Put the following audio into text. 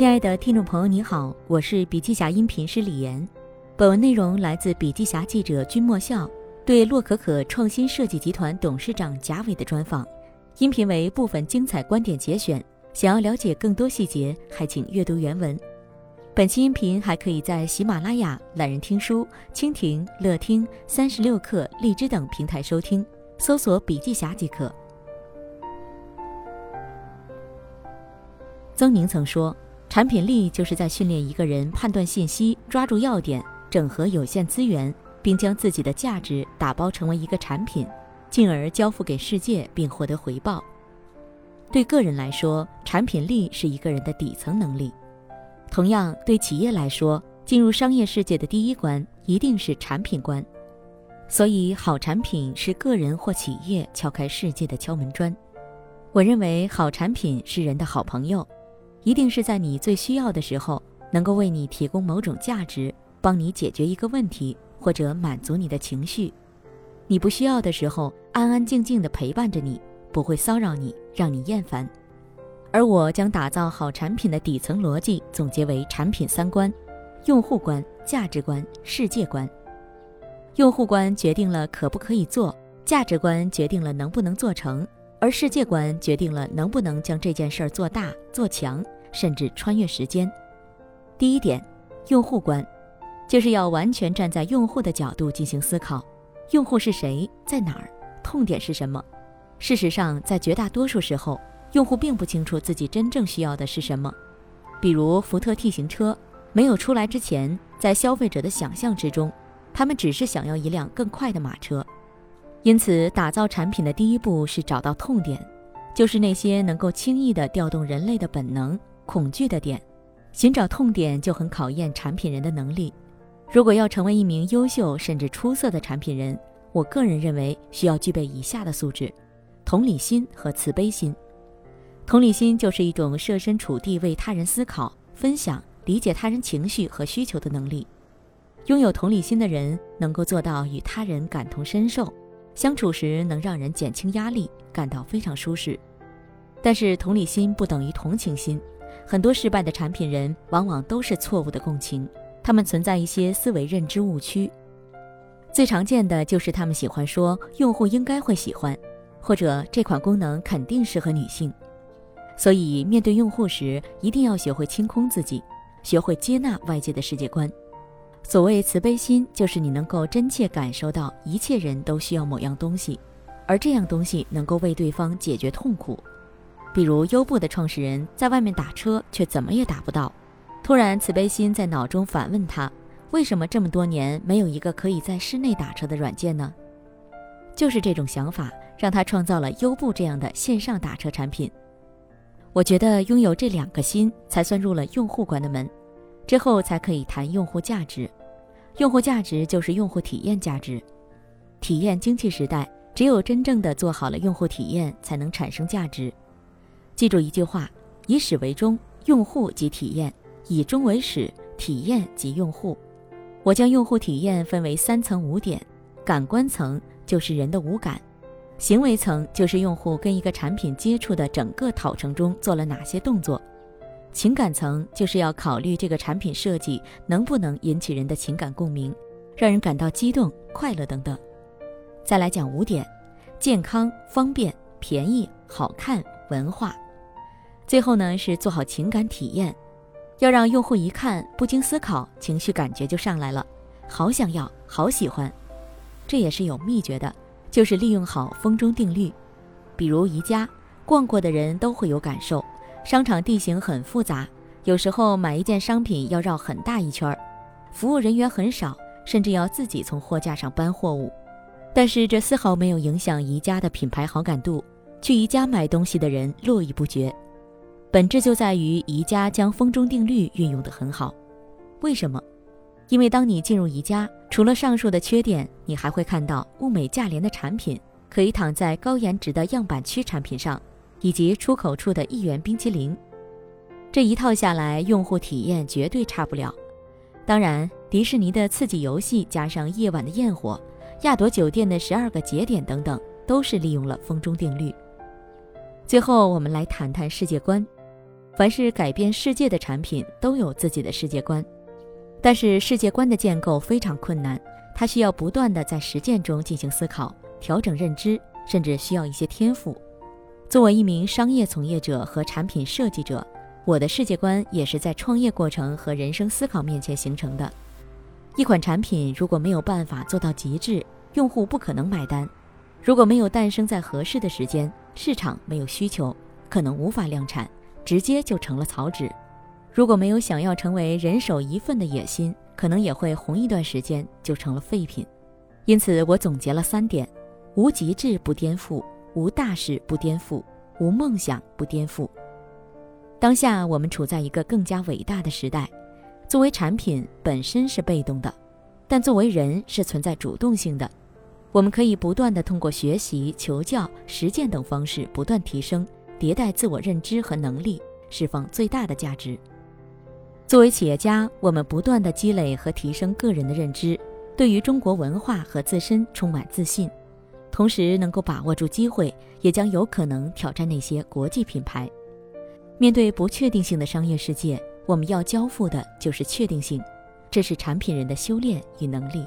亲爱的听众朋友，你好，我是笔记侠音频师李岩。本文内容来自笔记侠记者君莫笑对洛可可创新设计集团董事长贾伟的专访，音频为部分精彩观点节选。想要了解更多细节，还请阅读原文。本期音频还可以在喜马拉雅、懒人听书、蜻蜓、乐听、三十六课、荔枝等平台收听，搜索“笔记侠”即可。曾宁曾说。产品力就是在训练一个人判断信息、抓住要点、整合有限资源，并将自己的价值打包成为一个产品，进而交付给世界并获得回报。对个人来说，产品力是一个人的底层能力；同样，对企业来说，进入商业世界的第一关一定是产品关。所以，好产品是个人或企业敲开世界的敲门砖。我认为，好产品是人的好朋友。一定是在你最需要的时候，能够为你提供某种价值，帮你解决一个问题，或者满足你的情绪。你不需要的时候，安安静静地陪伴着你，不会骚扰你，让你厌烦。而我将打造好产品的底层逻辑总结为产品三观：用户观、价值观、世界观。用户观决定了可不可以做，价值观决定了能不能做成。而世界观决定了能不能将这件事儿做大做强，甚至穿越时间。第一点，用户观，就是要完全站在用户的角度进行思考：用户是谁，在哪儿，痛点是什么？事实上，在绝大多数时候，用户并不清楚自己真正需要的是什么。比如福特 T 型车没有出来之前，在消费者的想象之中，他们只是想要一辆更快的马车。因此，打造产品的第一步是找到痛点，就是那些能够轻易地调动人类的本能、恐惧的点。寻找痛点就很考验产品人的能力。如果要成为一名优秀甚至出色的产品人，我个人认为需要具备以下的素质：同理心和慈悲心。同理心就是一种设身处地为他人思考、分享、理解他人情绪和需求的能力。拥有同理心的人能够做到与他人感同身受。相处时能让人减轻压力，感到非常舒适。但是同理心不等于同情心，很多失败的产品人往往都是错误的共情，他们存在一些思维认知误区。最常见的就是他们喜欢说用户应该会喜欢，或者这款功能肯定适合女性。所以面对用户时，一定要学会清空自己，学会接纳外界的世界观。所谓慈悲心，就是你能够真切感受到一切人都需要某样东西，而这样东西能够为对方解决痛苦。比如优步的创始人在外面打车，却怎么也打不到。突然，慈悲心在脑中反问他：为什么这么多年没有一个可以在室内打车的软件呢？就是这种想法，让他创造了优步这样的线上打车产品。我觉得拥有这两个心，才算入了用户关的门。之后才可以谈用户价值，用户价值就是用户体验价值。体验经济时代，只有真正的做好了用户体验，才能产生价值。记住一句话：以始为终，用户即体验；以终为始，体验即用户。我将用户体验分为三层五点：感官层就是人的五感，行为层就是用户跟一个产品接触的整个讨程中做了哪些动作。情感层就是要考虑这个产品设计能不能引起人的情感共鸣，让人感到激动、快乐等等。再来讲五点：健康、方便、便宜、好看、文化。最后呢是做好情感体验，要让用户一看不经思考，情绪感觉就上来了，好想要，好喜欢。这也是有秘诀的，就是利用好风中定律。比如宜家，逛过的人都会有感受。商场地形很复杂，有时候买一件商品要绕很大一圈儿，服务人员很少，甚至要自己从货架上搬货物。但是这丝毫没有影响宜家的品牌好感度，去宜家买东西的人络绎不绝。本质就在于宜家将风中定律运用得很好。为什么？因为当你进入宜家，除了上述的缺点，你还会看到物美价廉的产品，可以躺在高颜值的样板区产品上。以及出口处的一元冰淇淋，这一套下来，用户体验绝对差不了。当然，迪士尼的刺激游戏加上夜晚的焰火，亚朵酒店的十二个节点等等，都是利用了风中定律。最后，我们来谈谈世界观。凡是改变世界的产品都有自己的世界观，但是世界观的建构非常困难，它需要不断的在实践中进行思考、调整认知，甚至需要一些天赋。作为一名商业从业者和产品设计者，我的世界观也是在创业过程和人生思考面前形成的。一款产品如果没有办法做到极致，用户不可能买单；如果没有诞生在合适的时间，市场没有需求，可能无法量产。直接就成了草纸。如果没有想要成为人手一份的野心，可能也会红一段时间就成了废品。因此，我总结了三点：无极致不颠覆，无大事不颠覆，无梦想不颠覆。当下我们处在一个更加伟大的时代。作为产品本身是被动的，但作为人是存在主动性的。我们可以不断的通过学习、求教、实践等方式不断提升。迭代自我认知和能力，释放最大的价值。作为企业家，我们不断的积累和提升个人的认知，对于中国文化和自身充满自信，同时能够把握住机会，也将有可能挑战那些国际品牌。面对不确定性的商业世界，我们要交付的就是确定性，这是产品人的修炼与能力。